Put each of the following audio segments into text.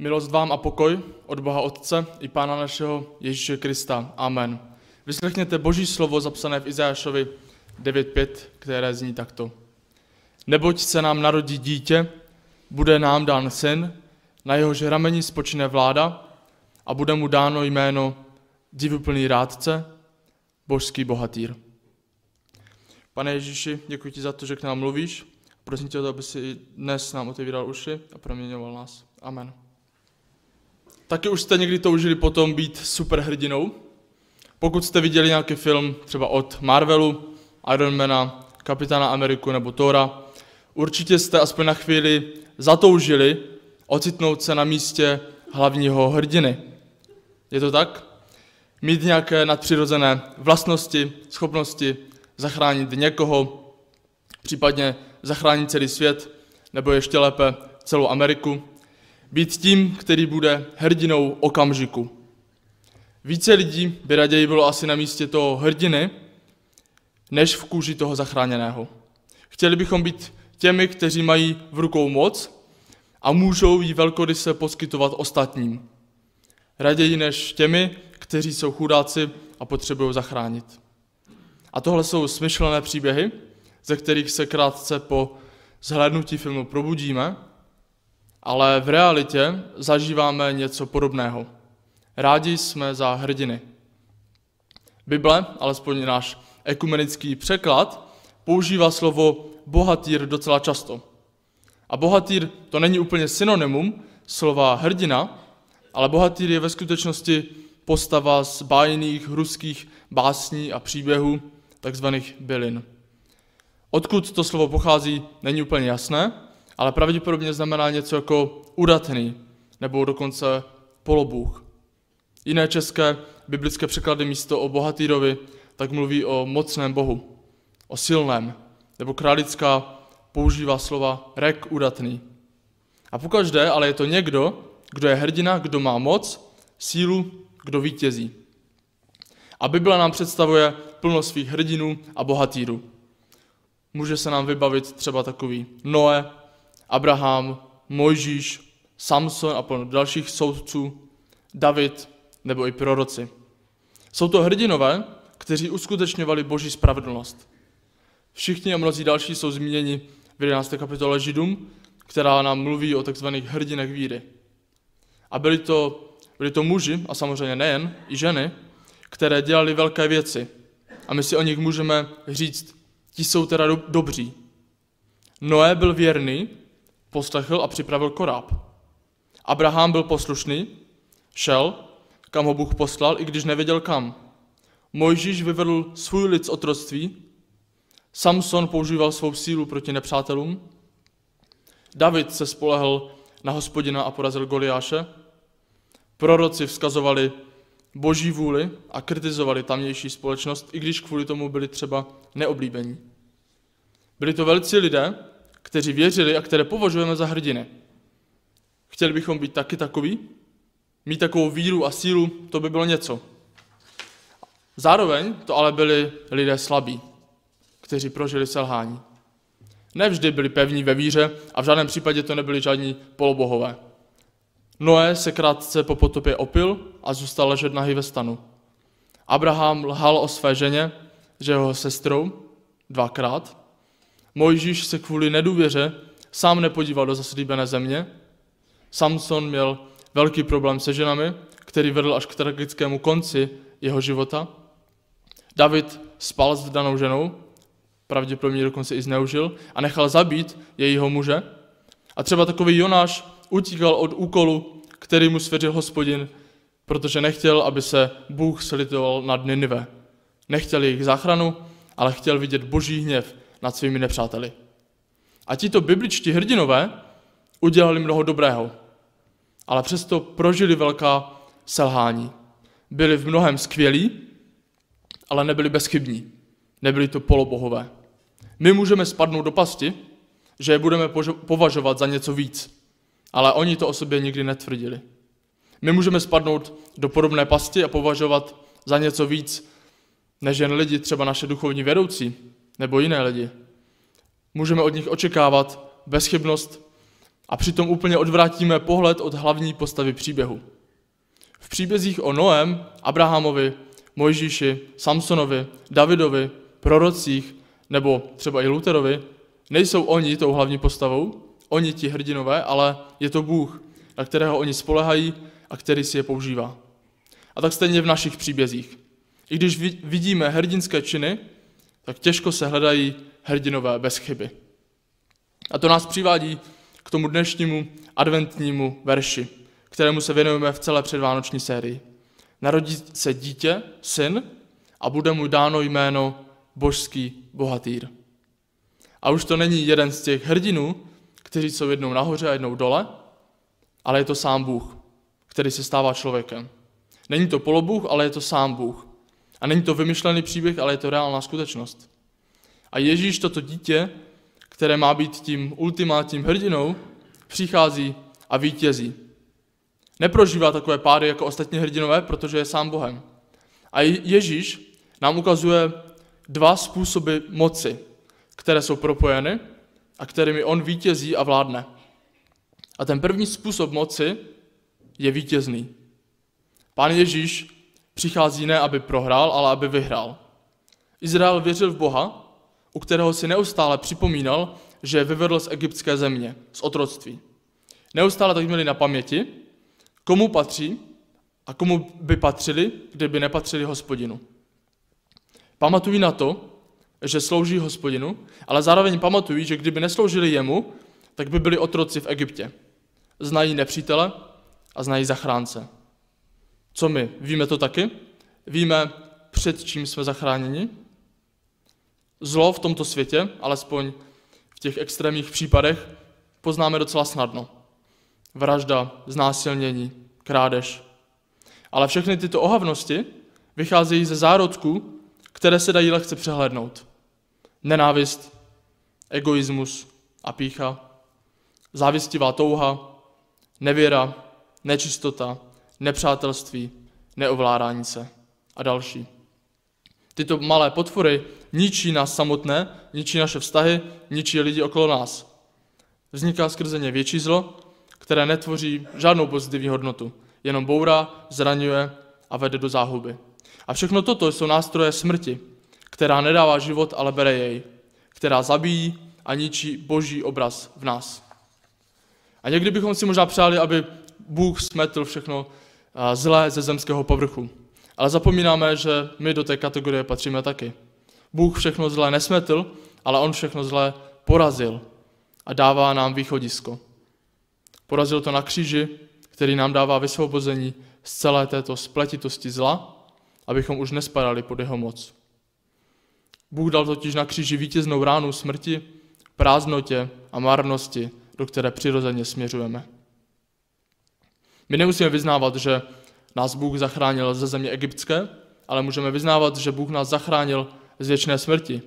Milost vám a pokoj od Boha Otce i Pána našeho Ježíše Krista. Amen. Vyslechněte Boží slovo zapsané v Izajášovi 9.5, které zní takto. Neboť se nám narodí dítě, bude nám dán syn, na jehož rameni spočine vláda a bude mu dáno jméno divuplný rádce, božský bohatýr. Pane Ježíši, děkuji ti za to, že k nám mluvíš. Prosím tě, aby si dnes nám otevíral uši a proměňoval nás. Amen. Taky už jste někdy toužili potom být superhrdinou? Pokud jste viděli nějaký film třeba od Marvelu, Ironmana, Kapitána Ameriku nebo Thora, určitě jste aspoň na chvíli zatoužili ocitnout se na místě hlavního hrdiny. Je to tak? Mít nějaké nadpřirozené vlastnosti, schopnosti zachránit někoho, případně zachránit celý svět, nebo ještě lépe celou Ameriku, být tím, který bude hrdinou okamžiku. Více lidí by raději bylo asi na místě toho hrdiny, než v kůži toho zachráněného. Chtěli bychom být těmi, kteří mají v rukou moc a můžou ji velkoryse poskytovat ostatním. Raději než těmi, kteří jsou chudáci a potřebují zachránit. A tohle jsou smyšlené příběhy, ze kterých se krátce po zhlédnutí filmu probudíme, ale v realitě zažíváme něco podobného. Rádi jsme za hrdiny. Bible, alespoň náš ekumenický překlad, používá slovo bohatýr docela často. A bohatýr to není úplně synonymum slova hrdina, ale bohatýr je ve skutečnosti postava z bájných ruských básní a příběhů, takzvaných bylin. Odkud to slovo pochází, není úplně jasné, ale pravděpodobně znamená něco jako udatný, nebo dokonce polobůh. Jiné české biblické překlady místo o bohatýrovi tak mluví o mocném bohu, o silném, nebo králická používá slova rek udatný. A pokaždé ale je to někdo, kdo je hrdina, kdo má moc, sílu, kdo vítězí. A Bible nám představuje plno svých hrdinů a bohatýrů. Může se nám vybavit třeba takový Noé, Abraham, Mojžíš, Samson a plno dalších soudců, David nebo i proroci. Jsou to hrdinové, kteří uskutečňovali boží spravedlnost. Všichni a mnozí další jsou zmíněni v 11. kapitole Židům, která nám mluví o takzvaných hrdinech víry. A byli to, byli to muži, a samozřejmě nejen, i ženy, které dělali velké věci. A my si o nich můžeme říct, ti jsou teda do, dobří. Noé byl věrný, poslechl a připravil koráb. Abraham byl poslušný, šel, kam ho Bůh poslal, i když nevěděl kam. Mojžíš vyvedl svůj lid z otroctví, Samson používal svou sílu proti nepřátelům, David se spolehl na hospodina a porazil Goliáše, proroci vzkazovali boží vůli a kritizovali tamnější společnost, i když kvůli tomu byli třeba neoblíbení. Byli to velcí lidé, kteří věřili a které považujeme za hrdiny. Chtěli bychom být taky takový? Mít takovou víru a sílu, to by bylo něco. Zároveň to ale byli lidé slabí, kteří prožili selhání. Nevždy byli pevní ve víře a v žádném případě to nebyli žádní polobohové. Noé se krátce po potopě opil a zůstal ležet nahý ve stanu. Abraham lhal o své ženě, že jeho sestrou, dvakrát. Mojžíš se kvůli nedůvěře sám nepodíval do zaslíbené země. Samson měl velký problém se ženami, který vedl až k tragickému konci jeho života. David spal s danou ženou, pravděpodobně dokonce i zneužil, a nechal zabít jejího muže. A třeba takový Jonáš utíkal od úkolu, který mu svěřil hospodin, protože nechtěl, aby se Bůh slitoval nad Ninive. Nechtěl jejich záchranu, ale chtěl vidět boží hněv nad svými nepřáteli. A tito bibličtí hrdinové udělali mnoho dobrého, ale přesto prožili velká selhání. Byli v mnohem skvělí, ale nebyli bezchybní. Nebyli to polobohové. My můžeme spadnout do pasti, že je budeme považovat za něco víc, ale oni to o sobě nikdy netvrdili. My můžeme spadnout do podobné pasti a považovat za něco víc, než jen lidi, třeba naše duchovní vedoucí, nebo jiné lidi. Můžeme od nich očekávat bezchybnost a přitom úplně odvrátíme pohled od hlavní postavy příběhu. V příbězích o Noem, Abrahamovi, Mojžíši, Samsonovi, Davidovi, prorocích nebo třeba i Luterovi nejsou oni tou hlavní postavou, oni ti hrdinové, ale je to Bůh, na kterého oni spolehají a který si je používá. A tak stejně v našich příbězích. I když vidíme hrdinské činy, tak těžko se hledají hrdinové bez chyby. A to nás přivádí k tomu dnešnímu adventnímu verši, kterému se věnujeme v celé předvánoční sérii. Narodí se dítě, syn, a bude mu dáno jméno božský bohatýr. A už to není jeden z těch hrdinů, kteří jsou jednou nahoře a jednou dole, ale je to sám Bůh, který se stává člověkem. Není to polobůh, ale je to sám Bůh. A není to vymyšlený příběh, ale je to reálná skutečnost. A Ježíš toto dítě, které má být tím ultimátním hrdinou, přichází a vítězí. Neprožívá takové pády jako ostatní hrdinové, protože je sám Bohem. A Ježíš nám ukazuje dva způsoby moci, které jsou propojeny a kterými on vítězí a vládne. A ten první způsob moci je vítězný. Pán Ježíš přichází ne, aby prohrál, ale aby vyhrál. Izrael věřil v Boha, u kterého si neustále připomínal, že je vyvedl z egyptské země, z otroctví. Neustále tak měli na paměti, komu patří a komu by patřili, kdyby nepatřili hospodinu. Pamatují na to, že slouží hospodinu, ale zároveň pamatují, že kdyby nesloužili jemu, tak by byli otroci v Egyptě. Znají nepřítele a znají zachránce. Co my? Víme to taky? Víme, před čím jsme zachráněni? Zlo v tomto světě, alespoň v těch extrémních případech, poznáme docela snadno. Vražda, znásilnění, krádež. Ale všechny tyto ohavnosti vycházejí ze zárodků, které se dají lehce přehlednout. Nenávist, egoismus a pícha, závistivá touha, nevěra, nečistota, nepřátelství, neovládání se a další. Tyto malé potvory ničí nás samotné, ničí naše vztahy, ničí lidi okolo nás. Vzniká skrze ně větší zlo, které netvoří žádnou pozitivní hodnotu, jenom bourá, zraňuje a vede do záhuby. A všechno toto jsou nástroje smrti, která nedává život, ale bere jej, která zabíjí a ničí boží obraz v nás. A někdy bychom si možná přáli, aby Bůh smetl všechno zlé ze zemského povrchu. Ale zapomínáme, že my do té kategorie patříme taky. Bůh všechno zlé nesmetl, ale on všechno zlé porazil a dává nám východisko. Porazil to na kříži, který nám dává vysvobození z celé této spletitosti zla, abychom už nespadali pod jeho moc. Bůh dal totiž na kříži vítěznou ránu smrti, prázdnotě a marnosti, do které přirozeně směřujeme. My nemusíme vyznávat, že nás Bůh zachránil ze země egyptské, ale můžeme vyznávat, že Bůh nás zachránil z věčné smrti.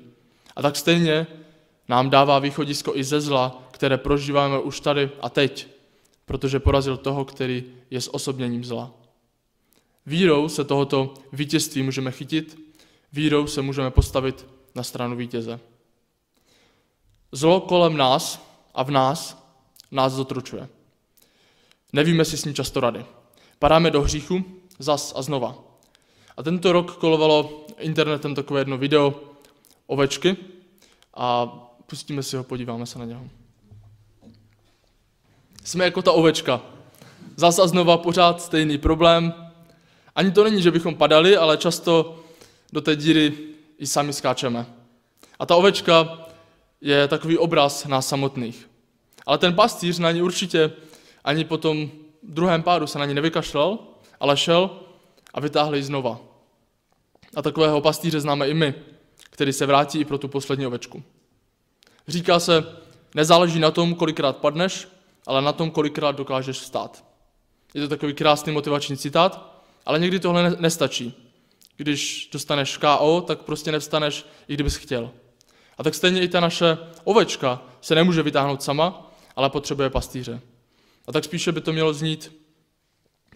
A tak stejně nám dává východisko i ze zla, které prožíváme už tady a teď, protože porazil toho, který je s osobněním zla. Vírou se tohoto vítězství můžeme chytit, vírou se můžeme postavit na stranu vítěze. Zlo kolem nás a v nás nás zotručuje. Nevíme si s ním často rady. Padáme do hříchu zas a znova. A tento rok kolovalo internetem takové jedno video ovečky a pustíme si ho, podíváme se na něho. Jsme jako ta ovečka. Zas a znova pořád stejný problém. Ani to není, že bychom padali, ale často do té díry i sami skáčeme. A ta ovečka je takový obraz nás samotných. Ale ten pastýř na ní určitě ani po tom druhém pádu se na ní nevykašlal, ale šel a vytáhl ji znova. A takového pastýře známe i my, který se vrátí i pro tu poslední ovečku. Říká se, nezáleží na tom, kolikrát padneš, ale na tom, kolikrát dokážeš vstát. Je to takový krásný motivační citát, ale někdy tohle nestačí. Když dostaneš KO, tak prostě nevstaneš, i kdybys chtěl. A tak stejně i ta naše ovečka se nemůže vytáhnout sama, ale potřebuje pastýře. A tak spíše by to mělo znít,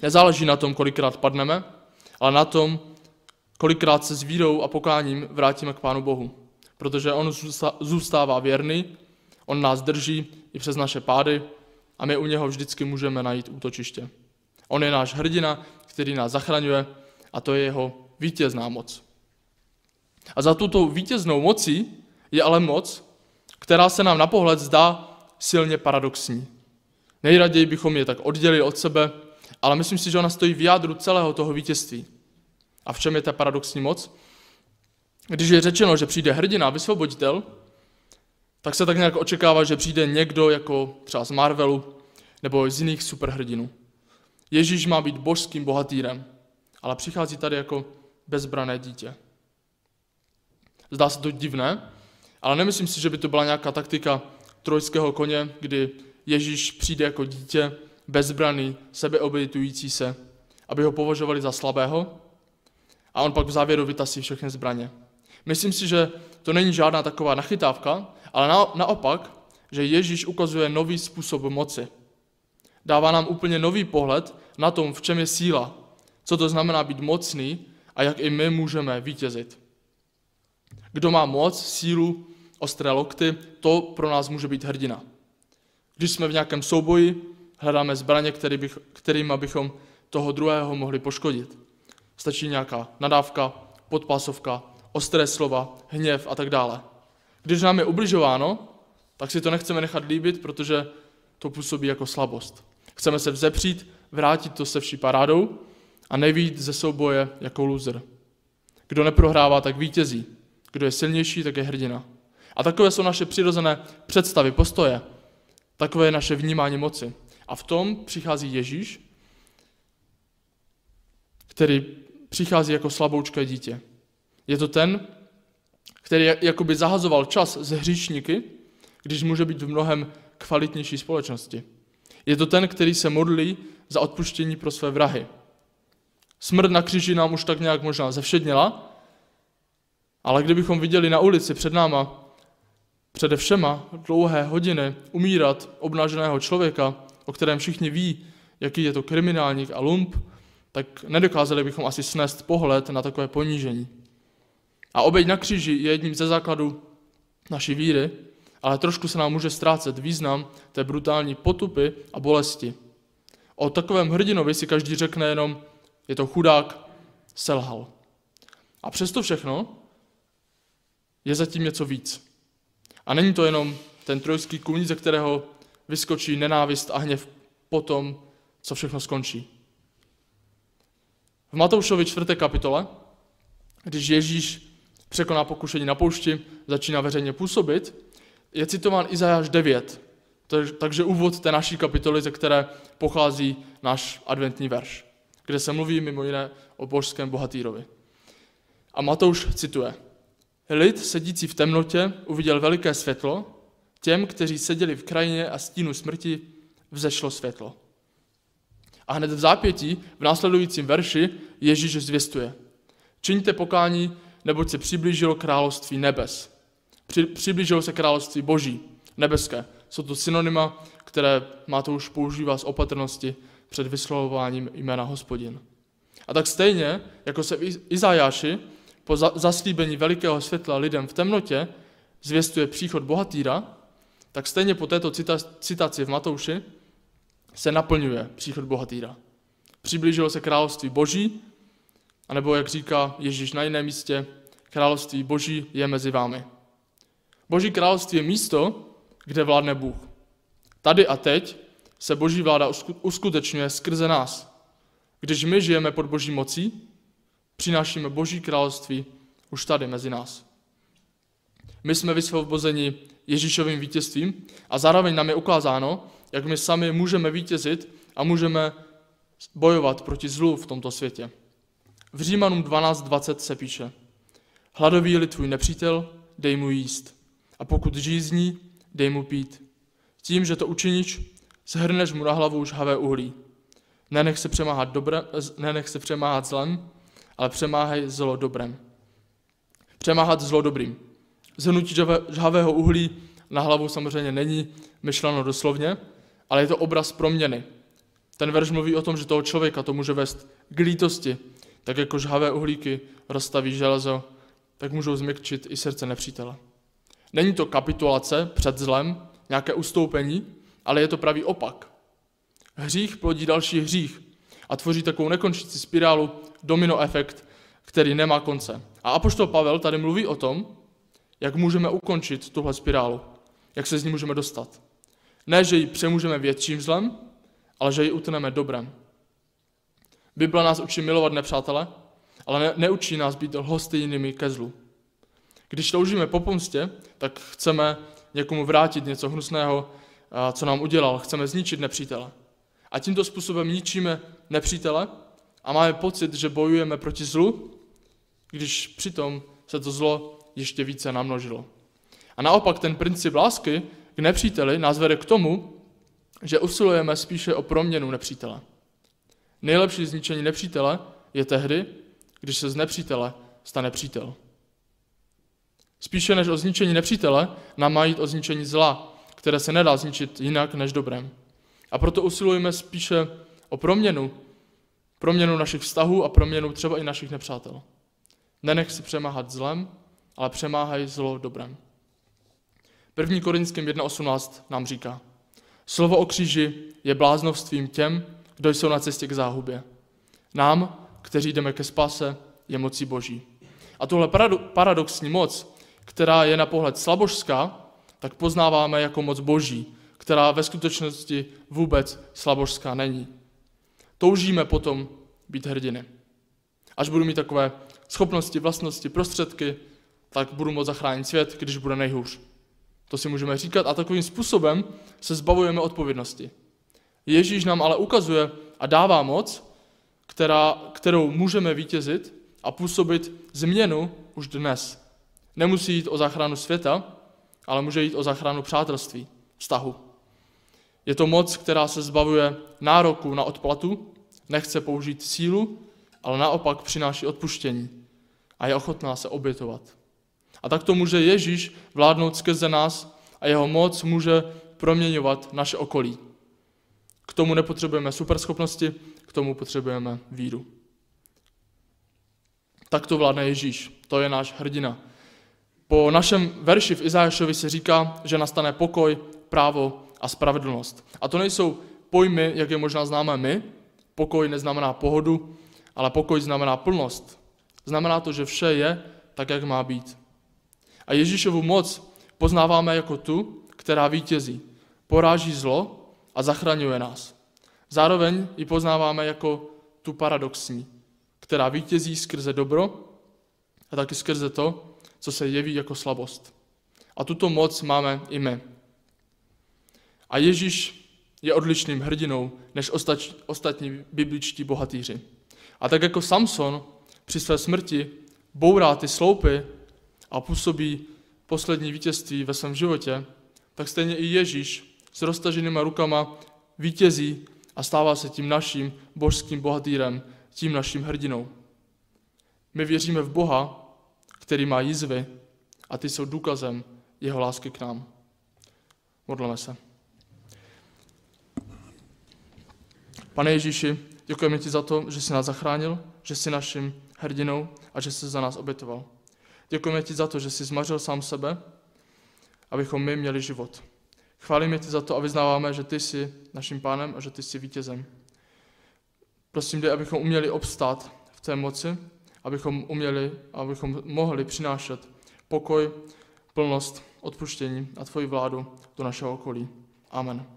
nezáleží na tom, kolikrát padneme, ale na tom, kolikrát se s vírou a pokáním vrátíme k Pánu Bohu. Protože On zůstává věrný, On nás drží i přes naše pády a my u něho vždycky můžeme najít útočiště. On je náš hrdina, který nás zachraňuje a to je jeho vítězná moc. A za tuto vítěznou mocí je ale moc, která se nám na pohled zdá silně paradoxní. Nejraději bychom je tak oddělili od sebe, ale myslím si, že ona stojí v jádru celého toho vítězství. A v čem je ta paradoxní moc? Když je řečeno, že přijde hrdina, vysvoboditel, tak se tak nějak očekává, že přijde někdo jako třeba z Marvelu nebo z jiných superhrdinů. Ježíš má být božským bohatýrem, ale přichází tady jako bezbrané dítě. Zdá se to divné, ale nemyslím si, že by to byla nějaká taktika trojského koně, kdy Ježíš přijde jako dítě, bezbraný, sebeobětující se, aby ho považovali za slabého a on pak v závěru vytasí všechny zbraně. Myslím si, že to není žádná taková nachytávka, ale na, naopak, že Ježíš ukazuje nový způsob moci. Dává nám úplně nový pohled na tom, v čem je síla, co to znamená být mocný a jak i my můžeme vítězit. Kdo má moc, sílu, ostré lokty, to pro nás může být hrdina. Když jsme v nějakém souboji, hledáme zbraně, který bych, kterým bychom toho druhého mohli poškodit. Stačí nějaká nadávka, podpásovka, ostré slova, hněv a tak dále. Když nám je ubližováno, tak si to nechceme nechat líbit, protože to působí jako slabost. Chceme se vzepřít, vrátit to se vší parádou a nevít ze souboje jako loser. Kdo neprohrává, tak vítězí. Kdo je silnější, tak je hrdina. A takové jsou naše přirozené představy, postoje. Takové je naše vnímání moci. A v tom přichází Ježíš, který přichází jako slaboučké dítě. Je to ten, který jakoby zahazoval čas z hříšníky, když může být v mnohem kvalitnější společnosti. Je to ten, který se modlí za odpuštění pro své vrahy. Smrt na kříži nám už tak nějak možná zevšedněla, ale kdybychom viděli na ulici před náma přede všema dlouhé hodiny umírat obnaženého člověka, o kterém všichni ví, jaký je to kriminálník a lump, tak nedokázali bychom asi snést pohled na takové ponížení. A oběť na kříži je jedním ze základů naší víry, ale trošku se nám může ztrácet význam té brutální potupy a bolesti. O takovém hrdinovi si každý řekne jenom, je to chudák, selhal. A přesto všechno je zatím něco víc. A není to jenom ten trojský kůň, ze kterého vyskočí nenávist a hněv po tom, co všechno skončí. V Matoušovi čtvrté kapitole, když Ježíš překoná pokušení na poušti, začíná veřejně působit, je citován Izajáš 9, takže úvod té naší kapitoly, ze které pochází náš adventní verš, kde se mluví mimo jiné o božském bohatýrovi. A Matouš cituje. Lid sedící v temnotě uviděl veliké světlo, těm, kteří seděli v krajině a stínu smrti, vzešlo světlo. A hned v zápětí, v následujícím verši, Ježíš zvěstuje. Čiňte pokání, neboť se přiblížilo království nebes. Při, přiblížilo se království boží, nebeské. Jsou to synonyma, které už používá z opatrnosti před vyslovováním jména hospodin. A tak stejně, jako se v Izajáši po zaslíbení velikého světla lidem v temnotě zvěstuje příchod bohatýra, tak stejně po této citaci v Matouši se naplňuje příchod bohatýra. Přiblížilo se království boží, anebo jak říká Ježíš na jiném místě, království boží je mezi vámi. Boží království je místo, kde vládne Bůh. Tady a teď se boží vláda uskutečňuje skrze nás. Když my žijeme pod boží mocí, přinášíme boží království už tady mezi nás. My jsme vysvobozeni Ježíšovým vítězstvím a zároveň nám je ukázáno, jak my sami můžeme vítězit a můžeme bojovat proti zlu v tomto světě. V Římanům 12.20 se píše Hladový-li tvůj nepřítel, dej mu jíst. A pokud žízní, dej mu pít. Tím, že to učiníš, shrneš mu na hlavu žhavé uhlí. Nenech se přemáhat, dobré, nenech se přemáhat zlem, ale přemáhej zlo dobrem. Přemáhat zlo dobrým. Zhrnutí žhavého uhlí na hlavu samozřejmě není myšleno doslovně, ale je to obraz proměny. Ten verš mluví o tom, že toho člověka to může vést k lítosti, tak jako žhavé uhlíky rozstaví železo, tak můžou změkčit i srdce nepřítele. Není to kapitulace před zlem, nějaké ustoupení, ale je to pravý opak. Hřích plodí další hřích a tvoří takovou nekončící spirálu, domino efekt, který nemá konce. A apoštol Pavel tady mluví o tom, jak můžeme ukončit tuhle spirálu, jak se z ní můžeme dostat. Ne, že ji přemůžeme větším zlem, ale že ji utneme dobrem. Bible nás učí milovat nepřátele, ale ne, neučí nás být lhostejnými ke zlu. Když toužíme po pomstě, tak chceme někomu vrátit něco hnusného, co nám udělal. Chceme zničit nepřítele. A tímto způsobem ničíme nepřítele a máme pocit, že bojujeme proti zlu, když přitom se to zlo ještě více namnožilo. A naopak ten princip lásky k nepříteli nás vede k tomu, že usilujeme spíše o proměnu nepřítele. Nejlepší zničení nepřítele je tehdy, když se z nepřítele stane přítel. Spíše než o zničení nepřítele, nám má jít o zničení zla, které se nedá zničit jinak než dobrem. A proto usilujeme spíše o proměnu, proměnu našich vztahů a proměnu třeba i našich nepřátel. Nenech si přemáhat zlem, ale přemáhaj zlo dobrem. 1. Korinským 1.18 nám říká, slovo o kříži je bláznovstvím těm, kdo jsou na cestě k záhubě. Nám, kteří jdeme ke spáse, je mocí boží. A tohle paradoxní moc, která je na pohled slabožská, tak poznáváme jako moc boží, která ve skutečnosti vůbec slabožská není. Toužíme potom být hrdiny. Až budu mít takové schopnosti, vlastnosti, prostředky, tak budu moct zachránit svět, když bude nejhůř. To si můžeme říkat a takovým způsobem se zbavujeme odpovědnosti. Ježíš nám ale ukazuje a dává moc, která, kterou můžeme vítězit a působit změnu už dnes. Nemusí jít o záchranu světa, ale může jít o záchranu přátelství, vztahu. Je to moc, která se zbavuje nároku na odplatu, nechce použít sílu, ale naopak přináší odpuštění a je ochotná se obětovat. A tak to může Ježíš vládnout skrze nás a jeho moc může proměňovat naše okolí. K tomu nepotřebujeme superschopnosti, k tomu potřebujeme víru. Tak to vládne Ježíš, to je náš hrdina. Po našem verši v Izášovi se říká, že nastane pokoj, právo a spravedlnost. A to nejsou pojmy, jak je možná známe my. Pokoj neznamená pohodu, ale pokoj znamená plnost. Znamená to, že vše je tak, jak má být. A Ježíšovu moc poznáváme jako tu, která vítězí, poráží zlo a zachraňuje nás. Zároveň ji poznáváme jako tu paradoxní, která vítězí skrze dobro a taky skrze to, co se jeví jako slabost. A tuto moc máme i my. A Ježíš je odlišným hrdinou než ostatní bibličtí bohatýři. A tak jako Samson při své smrti bourá ty sloupy a působí poslední vítězství ve svém životě, tak stejně i Ježíš s roztaženýma rukama vítězí a stává se tím naším božským bohatýrem, tím naším hrdinou. My věříme v Boha, který má jízvy a ty jsou důkazem jeho lásky k nám. Modleme se. Pane Ježíši, děkujeme ti za to, že jsi nás zachránil, že jsi naším hrdinou a že jsi za nás obětoval. Děkujeme ti za to, že jsi zmařil sám sebe, abychom my měli život. Chválíme ti za to a vyznáváme, že ty jsi naším pánem a že ty jsi vítězem. Prosím tě, abychom uměli obstát v té moci, abychom uměli, abychom mohli přinášet pokoj, plnost, odpuštění a tvoji vládu do našeho okolí. Amen.